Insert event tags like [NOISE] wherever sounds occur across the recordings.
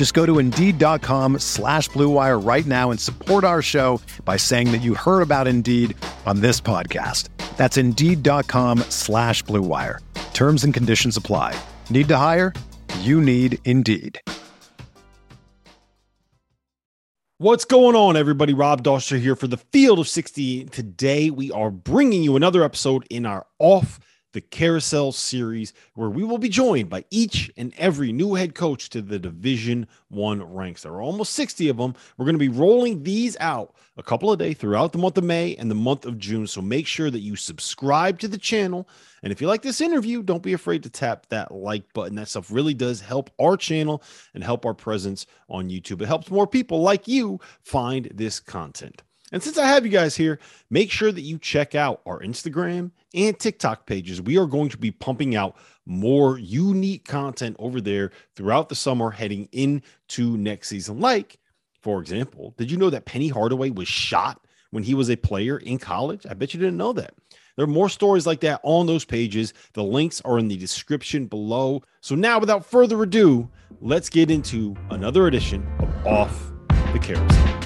Just go to Indeed.com slash BlueWire right now and support our show by saying that you heard about Indeed on this podcast. That's Indeed.com slash BlueWire. Terms and conditions apply. Need to hire? You need Indeed. What's going on, everybody? Rob Dauster here for the Field of 68. Today, we are bringing you another episode in our Off the Carousel series, where we will be joined by each and every new head coach to the Division One ranks. There are almost 60 of them. We're going to be rolling these out a couple of days throughout the month of May and the month of June. So make sure that you subscribe to the channel. And if you like this interview, don't be afraid to tap that like button. That stuff really does help our channel and help our presence on YouTube. It helps more people like you find this content. And since I have you guys here, make sure that you check out our Instagram and TikTok pages. We are going to be pumping out more unique content over there throughout the summer heading into next season. Like, for example, did you know that Penny Hardaway was shot when he was a player in college? I bet you didn't know that. There are more stories like that on those pages. The links are in the description below. So now, without further ado, let's get into another edition of Off the Carousel.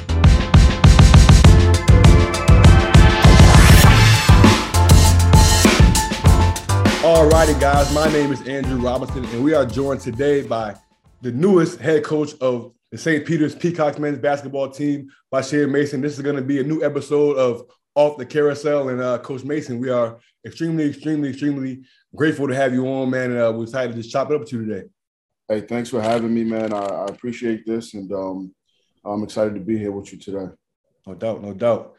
All righty, guys. My name is Andrew Robinson, and we are joined today by the newest head coach of the St. Peter's Peacocks men's basketball team, by Bashir Mason. This is going to be a new episode of Off the Carousel. And uh, Coach Mason, we are extremely, extremely, extremely grateful to have you on, man. And uh, we're excited to just chop it up with you today. Hey, thanks for having me, man. I, I appreciate this, and um, I'm excited to be here with you today. No doubt, no doubt.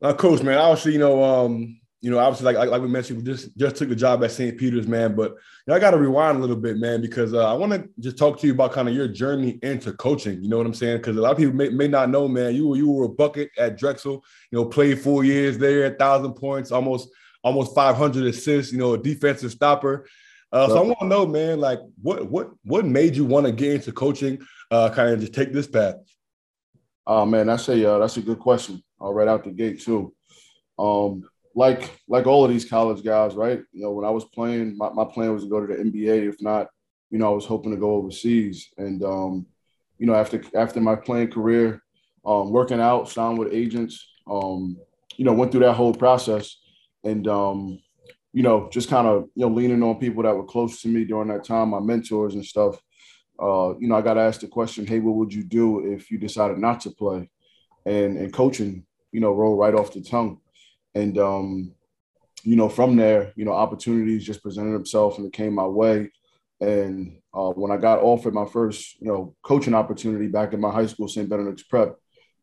Now, Coach, man, obviously, you know, um, you know, obviously, like, like, we mentioned, we just just took the job at St. Peter's, man. But you know, I got to rewind a little bit, man, because uh, I want to just talk to you about kind of your journey into coaching. You know what I'm saying? Because a lot of people may, may not know, man. You were you were a bucket at Drexel. You know, played four years there, a thousand points, almost almost 500 assists. You know, a defensive stopper. Uh, so I want to know, man, like what what what made you want to get into coaching? Uh, kind of just take this path. Oh man, that's a uh, that's a good question. Uh, right out the gate too. Um, like like all of these college guys, right? You know, when I was playing, my, my plan was to go to the NBA. If not, you know, I was hoping to go overseas. And um, you know, after after my playing career, um, working out, signed with agents, um, you know, went through that whole process, and um, you know, just kind of you know leaning on people that were close to me during that time, my mentors and stuff. Uh, you know, I got asked the question, "Hey, what would you do if you decided not to play?" And and coaching, you know, rolled right off the tongue. And um, you know, from there, you know, opportunities just presented themselves and it came my way. And uh, when I got offered my first, you know, coaching opportunity back in my high school, St. Benedict's Prep,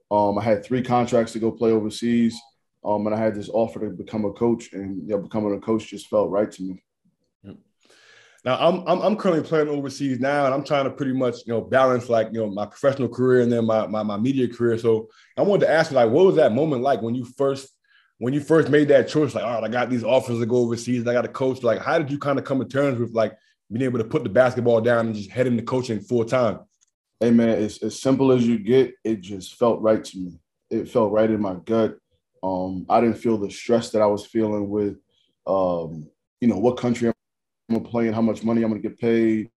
um, I had three contracts to go play overseas. Um, and I had this offer to become a coach, and you know, becoming a coach just felt right to me. Now I'm, I'm I'm currently playing overseas now, and I'm trying to pretty much you know balance like you know my professional career and then my my, my media career. So I wanted to ask you like, what was that moment like when you first when you first made that choice, like, all right, I got these offers to go overseas, I got a coach. Like, how did you kind of come to terms with like being able to put the basketball down and just head into coaching full time? Hey man, it's as simple as you get. It just felt right to me. It felt right in my gut. Um, I didn't feel the stress that I was feeling with, um, you know, what country I'm gonna play and how much money I'm gonna get paid.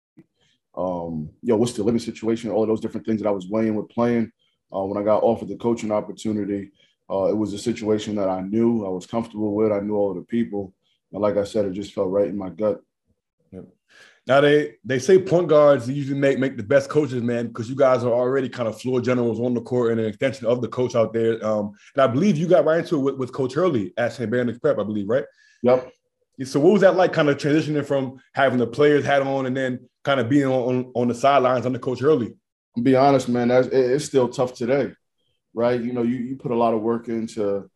Um, you know, what's the living situation? All of those different things that I was weighing with playing. Uh, when I got offered the coaching opportunity, uh, it was a situation that I knew I was comfortable with. I knew all of the people, and like I said, it just felt right in my gut. Yep. Now they they say point guards usually make make the best coaches, man, because you guys are already kind of floor generals on the court and an extension of the coach out there. Um, and I believe you got right into it with, with Coach Hurley at St. Benedict's Prep, I believe, right? Yep. So what was that like, kind of transitioning from having the players hat on and then kind of being on on, the sidelines under Coach Hurley? I'll be honest, man, that's it's still tough today, right? You know, you you put a lot of work into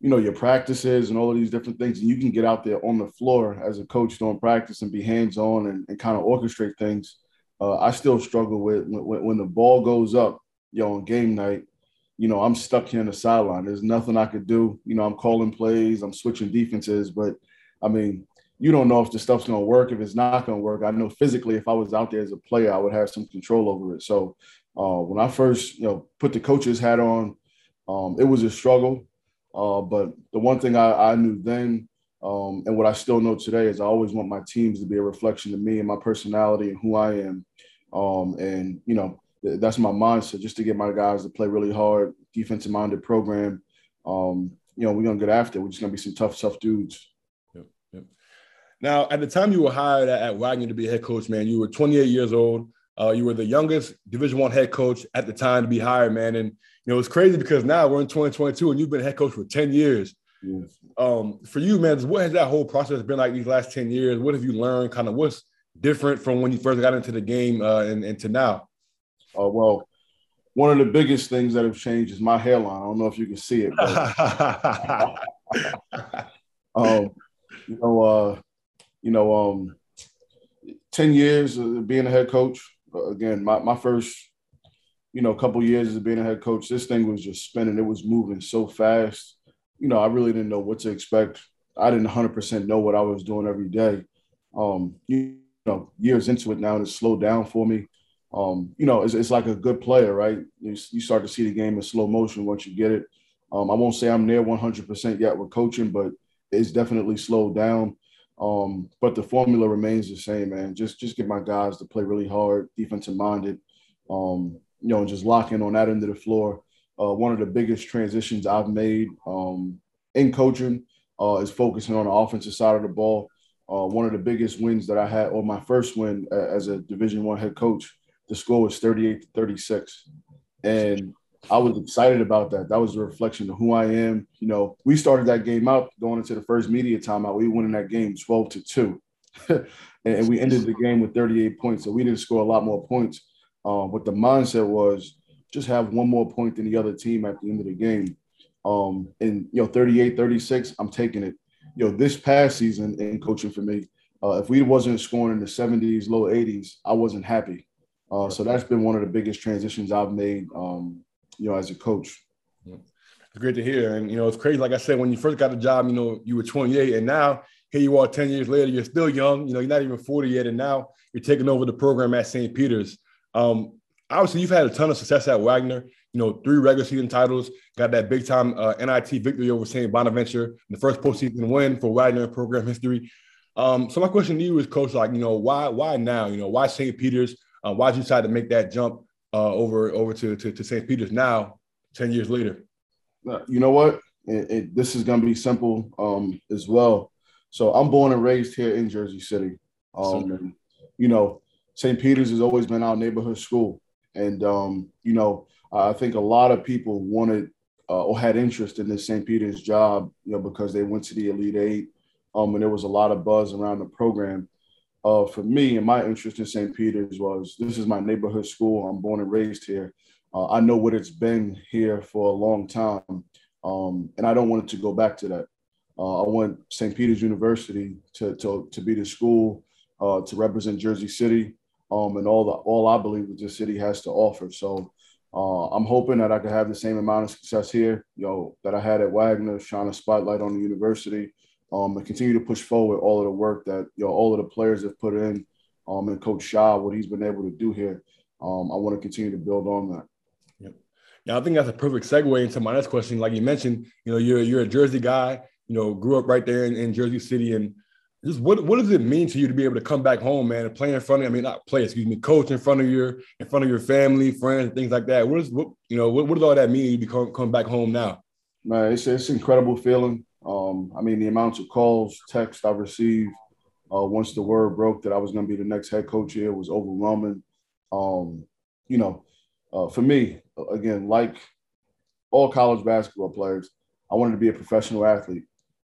you know your practices and all of these different things and you can get out there on the floor as a coach doing practice and be hands-on and, and kind of orchestrate things. Uh, i still struggle with when, when, the ball goes up you know on game night you know i'm stuck here in the sideline. There's nothing i could do. You know i'm calling plays i'm switching defenses but i mean you don't know if the stuff's going to work. If it's not going to work i know physically if i was out there as a player i would have some control over it. So uh, when i first you know put the coach's hat on um, it was a struggle uh, but the one thing I, I knew then, um, and what I still know today, is I always want my teams to be a reflection of me and my personality and who I am. Um, and you know, th- that's my mindset, just to get my guys to play really hard, defensive minded program. Um, you know, we're gonna get after. It. We're just gonna be some tough, tough dudes. Yep, yep. Now, at the time you were hired at, at Wagner to be head coach, man, you were 28 years old. Uh, you were the youngest Division One head coach at the time to be hired, man. And you know, it's crazy because now we're in 2022 and you've been head coach for 10 years. Yes. Um, for you, man, what has that whole process been like these last 10 years? What have you learned? Kind of what's different from when you first got into the game uh, and, and to now? Uh, well, one of the biggest things that have changed is my hairline. I don't know if you can see it. But, [LAUGHS] um, you know, uh, you know, um, 10 years of being a head coach. Again, my, my first you know, couple years as being a head coach, this thing was just spinning. It was moving so fast. You know, I really didn't know what to expect. I didn't 100% know what I was doing every day. Um, you know, years into it now, and it's slowed down for me. Um, you know, it's, it's like a good player, right? You, you start to see the game in slow motion once you get it. Um, I won't say I'm near 100% yet with coaching, but it's definitely slowed down. Um, but the formula remains the same, man. Just just get my guys to play really hard, defensive minded. Um, you know, just locking on that end of the floor. Uh, one of the biggest transitions I've made um, in coaching uh, is focusing on the offensive side of the ball. Uh, one of the biggest wins that I had, or my first win as a Division One head coach, the score was 38 to 36, and I was excited about that. That was a reflection of who I am. You know, we started that game out going into the first media timeout. We won in that game 12 to two, [LAUGHS] and we ended the game with 38 points. So we didn't score a lot more points um, but the mindset was just have one more point than the other team at the end of the game. Um, and, you know, 38, 36, I'm taking it. You know, this past season in coaching for me, uh, if we wasn't scoring in the 70s, low 80s, I wasn't happy. Uh, so that's been one of the biggest transitions I've made, um, you know, as a coach. It's great to hear. And, you know, it's crazy. Like I said, when you first got the job, you know, you were 28 and now here you are 10 years later, you're still young, you know, you're not even 40 yet. And now you're taking over the program at St. Peter's. Um, obviously, you've had a ton of success at Wagner. You know, three regular season titles, got that big time uh, NIT victory over St. Bonaventure, the first postseason win for Wagner program history. Um, so my question to you is, Coach, like, you know, why why now? You know, why St. Peter's? Uh, why did you decide to make that jump uh, over over to, to, to St. Peter's now, ten years later? Uh, you know what? It, it, this is going to be simple um, as well. So I'm born and raised here in Jersey City. Um, and, you know, St. Peter's has always been our neighborhood school. And, um, you know, I think a lot of people wanted uh, or had interest in this St. Peter's job, you know, because they went to the Elite Eight um, and there was a lot of buzz around the program. Uh, for me and my interest in St. Peter's was this is my neighborhood school. I'm born and raised here. Uh, I know what it's been here for a long time. Um, and I don't want it to go back to that. Uh, I want St. Peter's University to, to, to be the school uh, to represent Jersey City, um, and all the all I believe that the city has to offer. So uh, I'm hoping that I could have the same amount of success here, you know, that I had at Wagner, shine a spotlight on the university, um, and continue to push forward all of the work that you know all of the players have put in, um, and Coach Shaw, what he's been able to do here. Um, I want to continue to build on that. Yep. Yeah, I think that's a perfect segue into my next question. Like you mentioned, you know, you're you're a Jersey guy. You know, grew up right there in, in Jersey City, and just what what does it mean to you to be able to come back home, man, and play in front of I mean not play, excuse me, coach in front of your in front of your family, friends, things like that. What is what you know, what, what does all that mean you become come back home now? Man, it's it's an incredible feeling. Um, I mean, the amounts of calls, texts I've received, uh, once the word broke that I was going to be the next head coach here, was overwhelming. Um, you know, uh, for me, again, like all college basketball players, I wanted to be a professional athlete.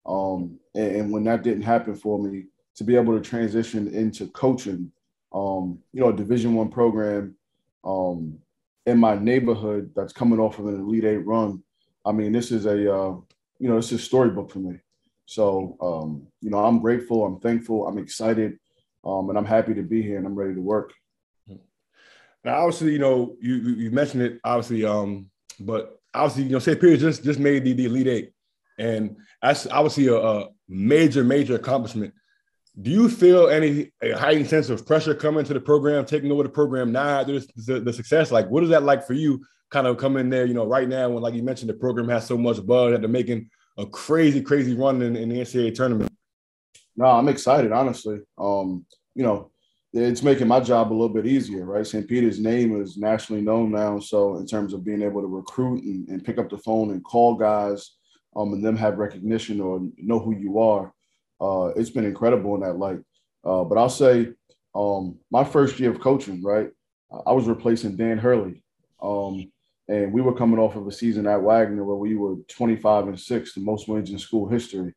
Um, and, and, when that didn't happen for me, to be able to transition into coaching, um, you know, a Division One program um, in my neighborhood that's coming off of an Elite Eight run. I mean, this is a uh, you know, it's a storybook for me. So, um, you know, I'm grateful, I'm thankful, I'm excited, um, and I'm happy to be here and I'm ready to work. Now, obviously, you know, you you mentioned it, obviously, um, but obviously, you know, St. Peter's just just made the, the Elite Eight, and that's obviously a, a, major, major accomplishment. Do you feel any heightened sense of pressure coming to the program, taking over the program now after the, the success? Like, what is that like for you? Kind of coming there, you know, right now when, like you mentioned, the program has so much buzz that they're making a crazy, crazy run in, in the NCAA tournament. No, I'm excited, honestly. Um, you know, it's making my job a little bit easier, right? St. Peter's name is nationally known now. So in terms of being able to recruit and, and pick up the phone and call guys um, and them have recognition or know who you are, uh, it's been incredible in that light. Uh, but I'll say um, my first year of coaching, right? I was replacing Dan Hurley. Um, and we were coming off of a season at Wagner where we were 25 and six, the most wins in school history.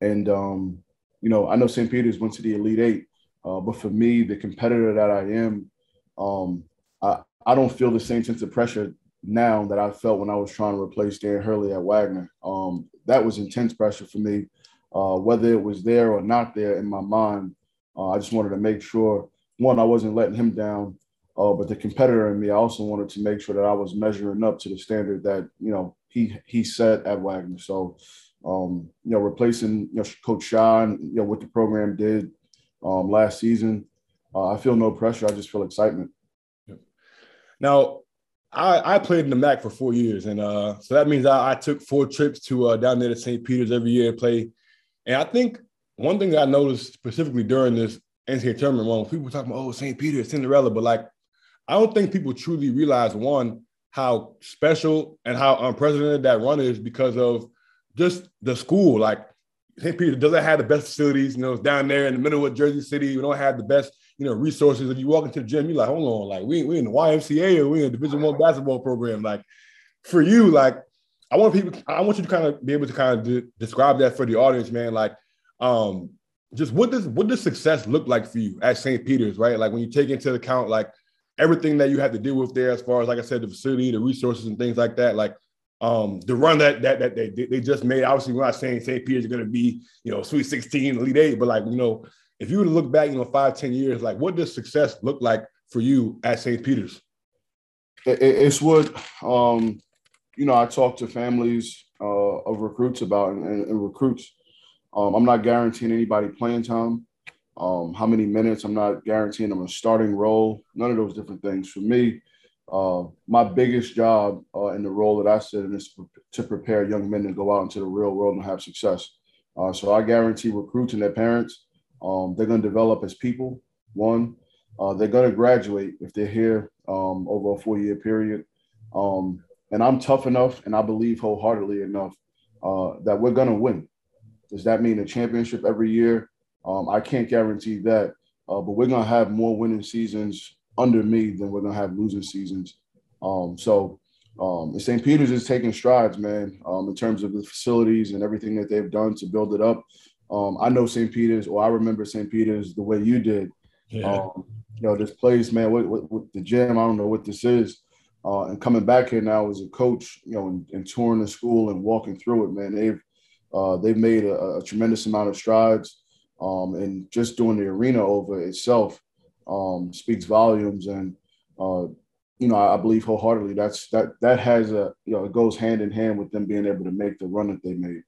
And, um, you know, I know St. Peter's went to the Elite Eight, uh, but for me, the competitor that I am, um, I, I don't feel the same sense of pressure now that I felt when I was trying to replace Dan Hurley at Wagner. Um, that was intense pressure for me, uh, whether it was there or not there in my mind. Uh, I just wanted to make sure, one, I wasn't letting him down, uh, but the competitor in me, I also wanted to make sure that I was measuring up to the standard that you know he he set at Wagner. So, um, you know, replacing you know Coach Sean, you know what the program did um, last season, uh, I feel no pressure. I just feel excitement. Now, I, I played in the MAAC for four years, and uh, so that means I, I took four trips to uh, down there to St. Peter's every year and play. And I think one thing I noticed specifically during this NCAA tournament, when people were talking about oh St. Peter's Cinderella, but like I don't think people truly realize one how special and how unprecedented that run is because of just the school. Like St. Peter doesn't have the best facilities, you know, it's down there in the middle of Jersey City. We don't have the best, you know, resources. If you walk into the gym, you're like, hold on, like we we in the YMCA or we in a Division One basketball program. Like for you, like I want people, I want you to kind of be able to kind of de- describe that for the audience, man. Like, um, just what does what does success look like for you at St. Peter's, right? Like when you take into account like everything that you have to deal with there, as far as like I said, the facility, the resources, and things like that. Like um, the run that that that they they just made. Obviously, we're not saying St. Peter's going to be you know Sweet 16, Elite Eight, but like you know, if you were to look back, you know, five, ten years, like what does success look like for you at St. Peter's? It's what um, you know. I talk to families uh, of recruits about and, and recruits. Um, I'm not guaranteeing anybody playing time um, how many minutes. I'm not guaranteeing I'm a starting role. None of those different things. For me, uh, my biggest job uh, in the role that I sit in is to prepare young men to go out into the real world and have success. Uh, so I guarantee recruits and their parents, um, they're going to develop as people. One, uh, they're going to graduate if they're here um, over a four-year period. Um, and I'm tough enough, and I believe wholeheartedly enough uh, that we're going to win. Does that mean a championship every year? Um, I can't guarantee that, uh, but we're gonna have more winning seasons under me than we're gonna have losing seasons. Um, so um, St. Peter's is taking strides, man, um, in terms of the facilities and everything that they've done to build it up. Um, I know St. Peter's, or I remember St. Peter's the way you did. Yeah. Um, you know, this place, man, with, with, with, the gym, I don't know what this is. Uh, and coming back here now as a coach, you know, and, and touring the school and walking through it, man, they've uh, they've made a, a, tremendous amount of strides um, and just doing the arena over itself um, speaks volumes. And uh, you know, I, I, believe wholeheartedly that's that that has a you know it goes hand in hand with them being able to make the run that they made.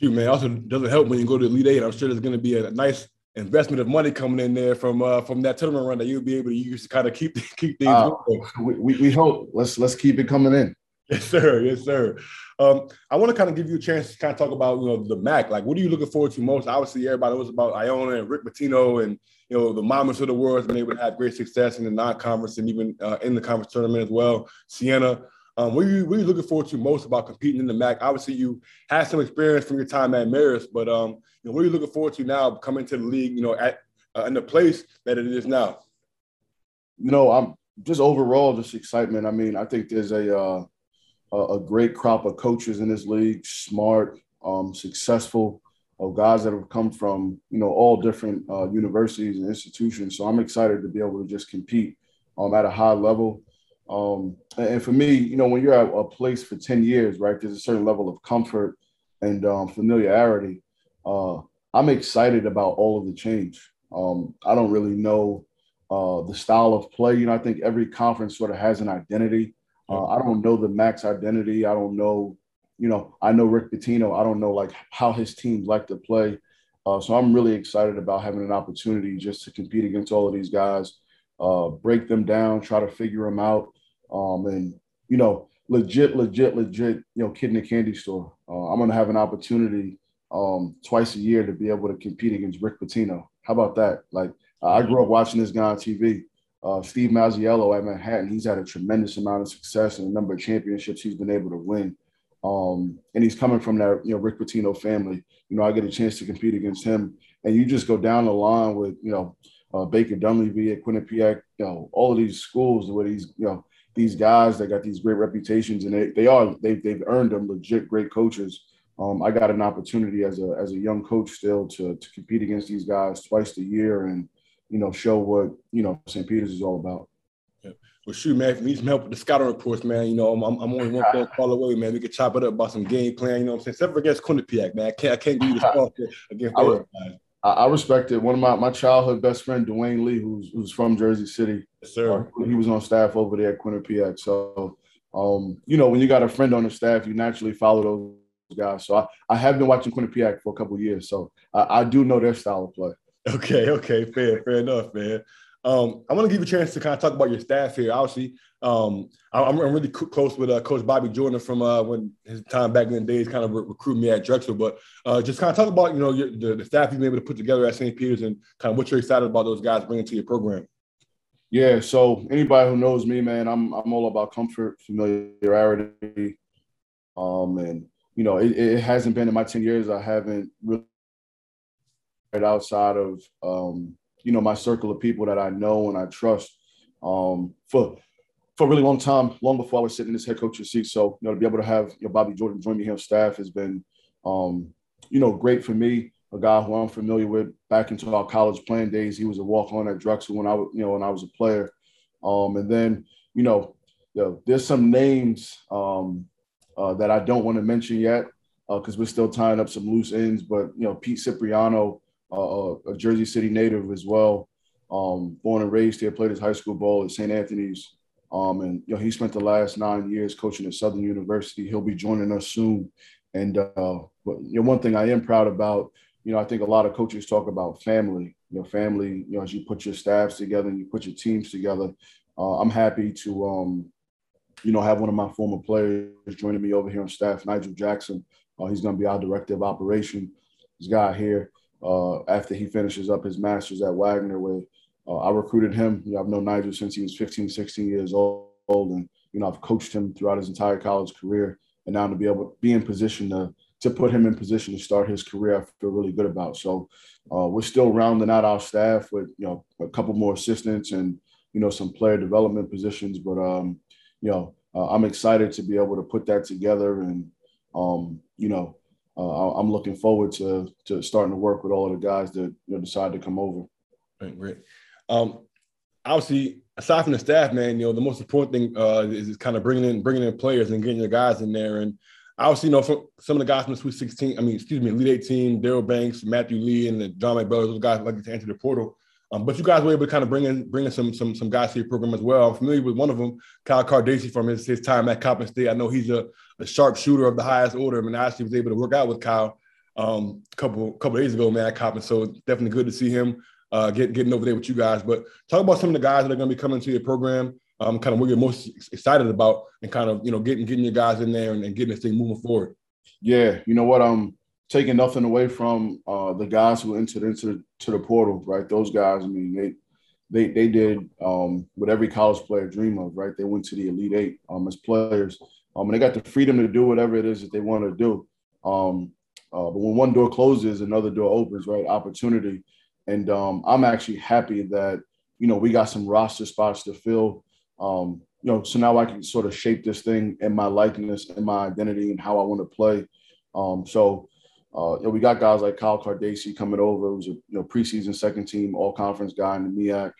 Shoot, man, also doesn't help when you go to Elite Eight. I'm sure there's going to be a nice investment of money coming in there from uh, from that tournament run that you'll be able to use to kind of keep [LAUGHS] keep things. Uh, we, we, we hope let's let's keep it coming in. Yes, sir. Yes, sir. Um, I want to kind of give you a chance to kind of talk about you know the MAAC. Like, what are you looking forward to most? Obviously, everybody knows about Iona and Rick Pitino and you know the Monmouths of the world has been able to have great success in the non-conference and even uh, in the conference tournament as well. Siena, Um, what are you what are you looking forward to most about competing in the MAAC? Obviously, you had some experience from your time at Marist, but um, you know, what are you looking forward to now coming to the league? You know, at uh, in the place that it is now. You know, I'm just overall just excitement. I mean, I think there's a uh, a great crop of coaches in this league, smart, um, successful, of guys that have come from you know all different uh, universities and institutions. So I'm excited to be able to just compete um, at a high level. Um, and for me, you know, when you're at a place for 10 years, right, there's a certain level of comfort and um, familiarity. Uh, I'm excited about all of the change. Um, I don't really know uh, the style of play. You know, I think every conference sort of has an identity. Uh, I don't know the MAAC's identity. I don't know, you know, I know Rick Pitino. I don't know like how his teams like to play. Uh, so I'm really excited about having an opportunity just to compete against all of these guys, uh, break them down, try to figure them out, um, and you know, legit, legit, legit, you know, kid in a candy store. Uh, I'm gonna have an opportunity um, twice a year to be able to compete against Rick Pitino. How about that? Like I grew up watching this guy on TV. Uh, Steve Masiello at Manhattan, he's had a tremendous amount of success and a number of championships he's been able to win. Um, and he's coming from that, you know, Rick Pitino family. You know, I get a chance to compete against him. And you just go down the line with, you know, uh, Baker Dunleavy at Quinnipiac, you know, all of these schools where these, you know, these guys that got these great reputations and they, they are, they've, they've earned them legit great coaches. Um, I got an opportunity as a, as a young coach still to, to compete against these guys twice a year and, you know, show what, you know, St. Peter's is all about. Yeah. Well, shoot, man, if you need some help with the scouting reports, man, you know, I'm, I'm only one phone call away, man. We can chop it up about some game plan, you know what I'm saying? Except for against Quinnipiac, man. I can't, I can't give you the spot against I, I, I respect it. One of my, my childhood best friend, Dwayne Lee, who's, who's from Jersey City. Yes, sir. Uh, he was on staff over there at Quinnipiac. So, um, you know, when you got a friend on the staff, you naturally follow those guys. So I, I have been watching Quinnipiac for a couple years. So I, I do know their style of play. Okay, okay, fair, fair enough, man. Um, I want to give you a chance to kind of talk about your staff here. Obviously, um, I'm, I'm, really close with uh, Coach Bobby Jordan from uh, when his time back in the days kind of re- recruited me at Drexel. But uh, just kind of talk about you know your, the, the, staff you've been able to put together at St. Peter's and kind of what you're excited about those guys bringing to your program. Yeah, so anybody who knows me, man, I'm I'm all about comfort, familiarity, um, and you know it, it hasn't been in my ten years. I haven't really outside of um, you know my circle of people that I know and I trust um, for for a really long time, long before I was sitting in this head coach's seat. So you know to be able to have you know, Bobby Jordan join me here on staff has been um, you know great for me. A guy who I'm familiar with back into our college playing days. He was a walk on at Drexel when I you know when I was a player, um, and then you know, you know there's some names um, uh, that I don't want to mention yet because uh, we're still tying up some loose ends. But you know Pete Cipriano uh, a Jersey City native as well. Um, born and raised here, played his high school ball at St. Anthony's. Um, and you know, he spent the last nine years coaching at Southern University. He'll be joining us soon. And uh, but, you know, one thing I am proud about, you know, I think a lot of coaches talk about family. You know, family. You know, as you put your staffs together and you put your teams together. Uh, I'm happy to, um, you know, have one of my former players joining me over here on staff, Nigel Jackson. Uh, he's going to be our director of operation. This guy here uh, after he finishes up his master's at Wagner, where uh, I recruited him. You know, I've known Nigel since he was 15, 16 years old, and you know I've coached him throughout his entire college career. And now to be able to be in position to to put him in position to start his career, I feel really good about. So uh, we're still rounding out our staff with you know a couple more assistants and you know some player development positions, but um, you know uh, I'm excited to be able to put that together and um, you know uh, I'm looking forward to to starting to work with all of the guys that you know, decide to come over. Great. Um, obviously, aside from the staff, man, you know the most important thing uh, is, is kind of bringing in bringing in players and getting your guys in there. And obviously, you know, from some of the guys from the Sweet 16, I mean, excuse me, Elite 18, Daryl Banks, Matthew Lee, and the John McBell, those guys like to enter the portal. Um, but you guys were able to kind of bring in bring in some some some guys to your program as well. I'm familiar with one of them, Kyle Cardaci, from his, his time at Coppin State. I know he's a, a sharp shooter of the highest order. I mean, I actually was able to work out with Kyle um, a couple couple days ago, man, at Coppin. So definitely good to see him uh, get, getting over there with you guys. But talk about some of the guys that are going to be coming to your program. Um, kind of what you're most excited about, and kind of you know getting getting your guys in there and, and getting this thing moving forward. Yeah, you know what? Um, taking nothing away from uh, the guys who entered into the, to the portal, right? Those guys, I mean, they they they did um, what every college player dream of, right? They went to the Elite Eight um, as players, um, and they got the freedom to do whatever it is that they want to do. Um, uh, but when one door closes, another door opens, right? Opportunity, and um, I'm actually happy that you know we got some roster spots to fill. Um, you know, so now I can sort of shape this thing in my likeness and my identity and how I want to play. Um, so uh, you know, we got guys like Kyle Cardaci coming over, who's a you know preseason second team All Conference guy in the MEAC,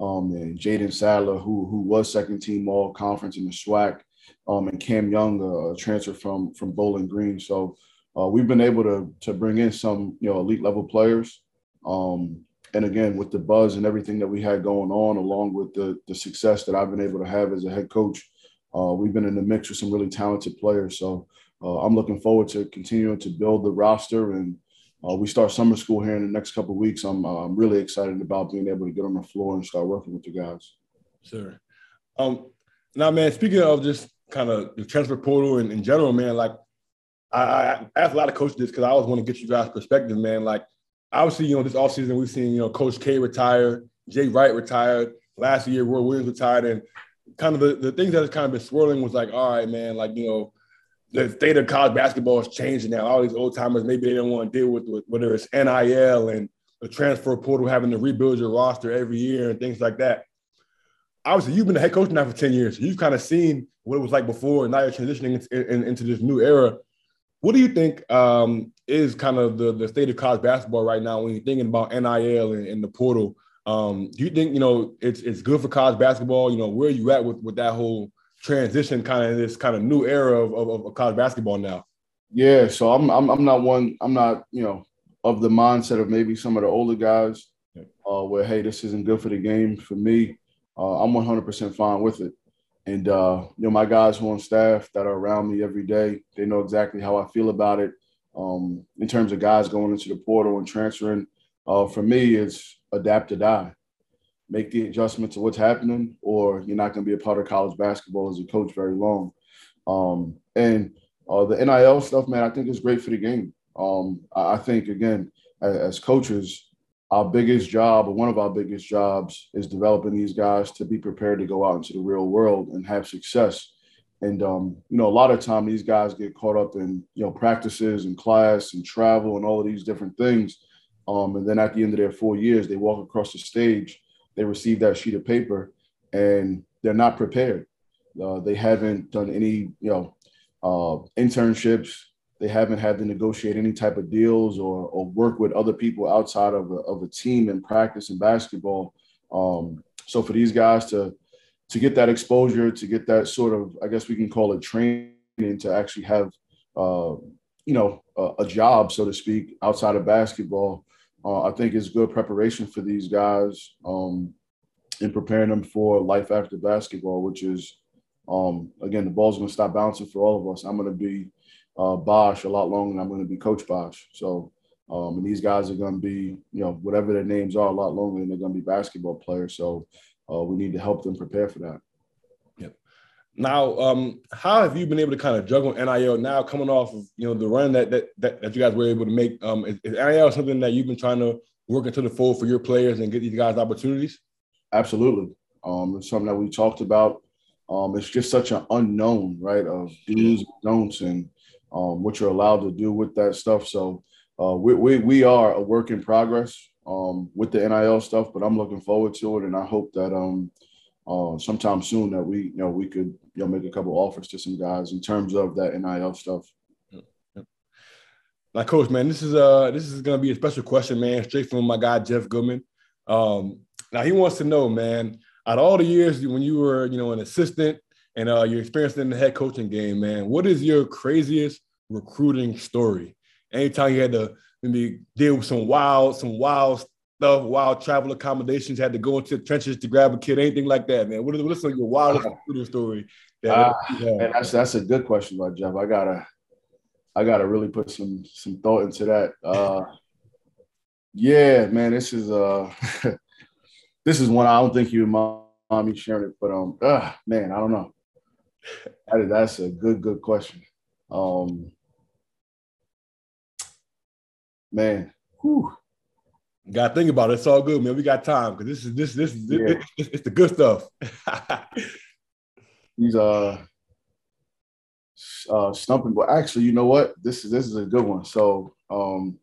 um, and Jaden Sadler, who who was second team All Conference in the SWAC, um, and Cam Young, a transfer from from Bowling Green. So uh, we've been able to to bring in some you know elite level players. Um, and again, with the buzz and everything that we had going on, along with the the success that I've been able to have as a head coach, uh, we've been in the mix with some really talented players. So uh, I'm looking forward to continuing to build the roster. And uh, we start summer school here in the next couple weeks. I'm, uh, I'm really excited about being able to get on the floor and start working with you guys. Sure. Um, now, man, speaking of just kind of the transfer portal and in general, man, like I, I asked a lot of coaches this because I always want to get you guys' perspective, man. Like, obviously, you know, this offseason we've seen, you know, Coach K retire, Jay Wright retired, last year Roy Williams retired, and kind of the, the things that has kind of been swirling was like, all right, man, like, you know, the state of college basketball is changing now. All these old timers, maybe they don't want to deal with, whether it's NIL and the transfer portal, having to rebuild your roster every year and things like that. Obviously, you've been the head coach now for 10 years. You've kind of seen what it was like before, and now you're transitioning in, in, into this new era. What do you think um, is kind of the, the state of college basketball right now when you're thinking about NIL and, and the portal? Um, do you think, you know, it's, it's good for college basketball? You know, where are you at with, with that whole transition kind of this kind of new era of, of, of, college basketball now? Yeah, so I'm, I'm I'm not one I'm not you know of the mindset of maybe some of the older guys uh, where hey this isn't good for the game for me. Uh, I'm 100% fine with it, and uh, you know my guys who are on staff that are around me every day they know exactly how I feel about it. Um, in terms of guys going into the portal and transferring, uh, for me it's adapt to die make the adjustment to what's happening, or you're not going to be a part of college basketball as a coach very long. Um, and uh, the NIL stuff, man, I think is great for the game. Um, I think again, as, as, coaches, our biggest job, or one of our biggest jobs, is developing these guys to be prepared to go out into the real world and have success. And um, you know, a lot of time these guys get caught up in you know practices and class and travel and all of these different things. Um, and then at the end of their four years, they walk across the stage they receive that sheet of paper and they're not prepared. Uh, they haven't done any, you know, uh, internships. They haven't had to negotiate any type of deals or, or work with other people outside of a, of a team and practice in basketball. Um, so for these guys to to get that exposure, to get that sort of, I guess we can call it training, to actually have, uh, you know, a, a, job, so to speak, outside of basketball, uh, I think it's good preparation for these guys um, in preparing them for life after basketball, which is, um, again, the ball's going to stop bouncing for all of us. I'm going to be uh, Bosh a lot longer than I'm going to be Coach Bosh. So, um, and these guys are going to be, you know, whatever their names are, a lot longer than they're going to be basketball players. So, uh, we need to help them prepare for that. Now, um, how have you been able to kind of juggle NIL now coming off of you know the run that that that, that you guys were able to make? Um, is, is NIL something that you've been trying to work into the fold for your players and get these guys opportunities? Absolutely. Um, it's something that we talked about. Um, it's just such an unknown, right, of do's and don'ts and um, what you're allowed to do with that stuff. So uh, we, we, we are a work in progress um, with the NIL stuff, but I'm looking forward to it. And I hope that um, uh, sometime soon that we, you know, we could, you know, make a couple offers to some guys in terms of that NIL stuff. Now, coach, man, this is uh this is gonna be a special question, man, straight from my guy Jeff Goodman. Um, now he wants to know, man, out of all the years when you were, you know, an assistant and uh your experience in the head coaching game, man, what is your craziest recruiting story? Anytime you had to maybe deal with some wild, some wild stuff, wild travel accommodations, had to go into the trenches to grab a kid, anything like that, man? What is what's like your wildest uh, story? That uh, man, that's that's a good question, by Jeff. I gotta I gotta really put some some thought into that. Uh, yeah, man, this is uh [LAUGHS] this is one I don't think you mind mommy sharing it, but um, uh, man, I don't know. That, that's a good good question. Um, man, whew. Got to think about it. It's all good, man. We got time because this is this this is yeah. it's, it's the good stuff. [LAUGHS] He's uh uh stumping, but actually, you know what? This is this is a good one. So um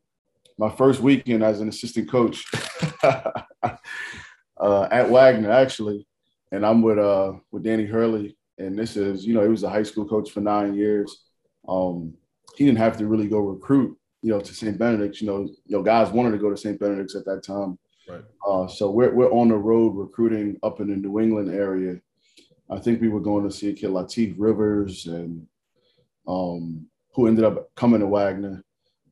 my first weekend as an assistant coach [LAUGHS] uh, at Wagner, actually, and I'm with uh with Danny Hurley, and this is you know he was a high school coach for nine years. Um, he didn't have to really go recruit, you know, to St. Benedict's. You know, you know, guys wanted to go to St. Benedict's at that time. Right. Uh, so we're we're on the road recruiting up in the New England area. I think we were going to see a kid Latif Rivers and um, who ended up coming to Wagner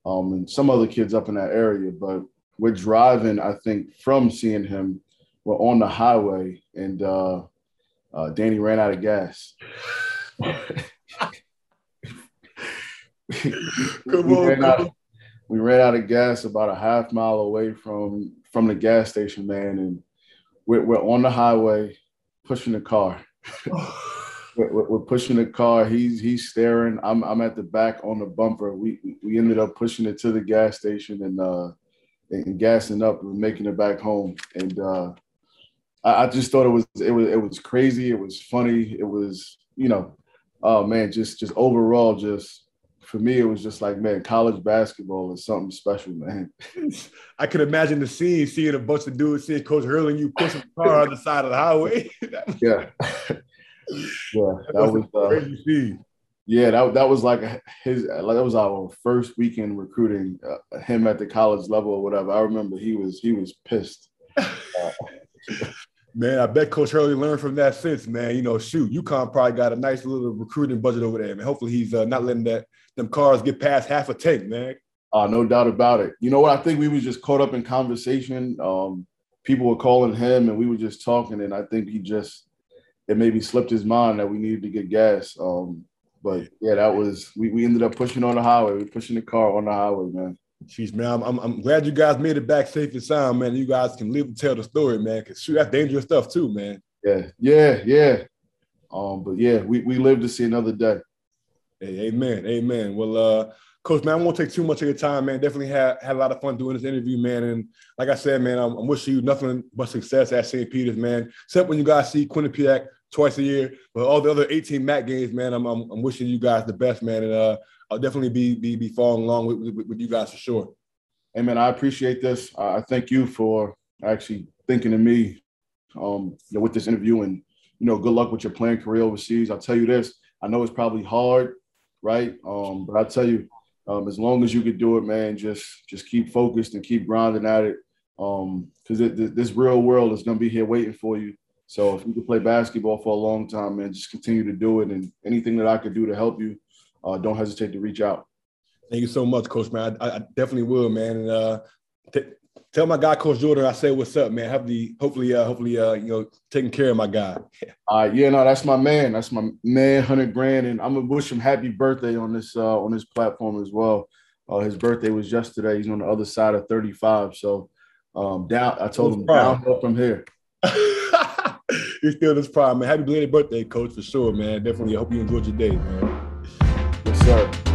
um, and some other kids up in that area. But we're driving, I think, from seeing him. We're on the highway, and uh, uh, Danny ran out of gas. [LAUGHS] [LAUGHS] come we, on, ran come out, on. we ran out of gas about a half mile away from from the gas station, man, and we're, we're on the highway pushing the car. [SIGHS] we're, we're, pushing the car. He's he's staring. I'm I'm at the back on the bumper. We we ended up pushing it to the gas station and uh and gassing up and making it back home. And uh I, I just thought it was it was it was crazy. It was funny. It was you know, oh man, just just overall just for me, it was just like, man, college basketball is something special, man. [LAUGHS] I could imagine the scene, seeing a bunch of dudes, seeing Coach hurling you pushing the car on the side of the highway. [LAUGHS] yeah. yeah, that was uh, crazy. yeah, that, that was like his like that was our first weekend recruiting uh, him at the college level or whatever. I remember he was he was pissed. Uh, [LAUGHS] man, I bet Coach Hurley learned from that since, man. You know, shoot, UConn probably got a nice little recruiting budget over there, man. Hopefully he's uh, not letting that them cars get past half a tank, man. Uh, no doubt about it. You know what? I think we was just caught up in conversation. Um, people were calling him and we were just talking, and I think he just it maybe slipped his mind that we needed to get gas. Um, but yeah, that was we, we ended up pushing on the highway. We pushing the car on the highway, man. Jeez, man, I'm, I'm, I'm glad you guys made it back safe and sound, man. You guys can live and tell the story, man. Cause shoot, that's dangerous stuff too, man. Yeah, yeah, yeah. Um, but yeah, we we live to see another day. Hey, amen, amen. Well, uh, Coach, man, I won't take too much of your time, man. Definitely had, had a lot of fun doing this interview, man. And like I said, man, I'm, I'm wishing you nothing but success at St. Peter's, man. Except when you guys see Quinnipiac twice a year, but all the other 18 MAAC games, man, I'm, I'm, I'm wishing you guys the best, man. And uh, I'll definitely be be, be following along with, with, with you guys for sure. Hey, man, I appreciate this. I thank you for actually thinking of me um, you know, with this interview and, you know, good luck with your playing career overseas. I'll tell you this, I know it's probably hard, right? Um, but I tell you, um, as long as you could do it, man, just just keep focused and keep grinding at it. Um, because this real world is gonna be here waiting for you. So if you can play basketball for a long time, man, just continue to do it. And anything that I could do to help you, uh, don't hesitate to reach out. Thank you so much, Coach. Man, I, I definitely will, man. And uh, t- tell my guy, Coach Jordan, I say what's up, man. Hopefully, hopefully, uh, hopefully, uh, you know, taking care of my guy. [LAUGHS] Uh, yeah, no, that's my man. That's my man, hundred grand, and I'm gonna wish him happy birthday on this uh, on this platform as well. Uh, his birthday was yesterday. He's on the other side of 35. So um, down, I told him downhill from here. [LAUGHS] He's still this prime, man. Happy belated birthday, Coach, for sure, man. Definitely. I hope you enjoyed your day, man. Yes, sir.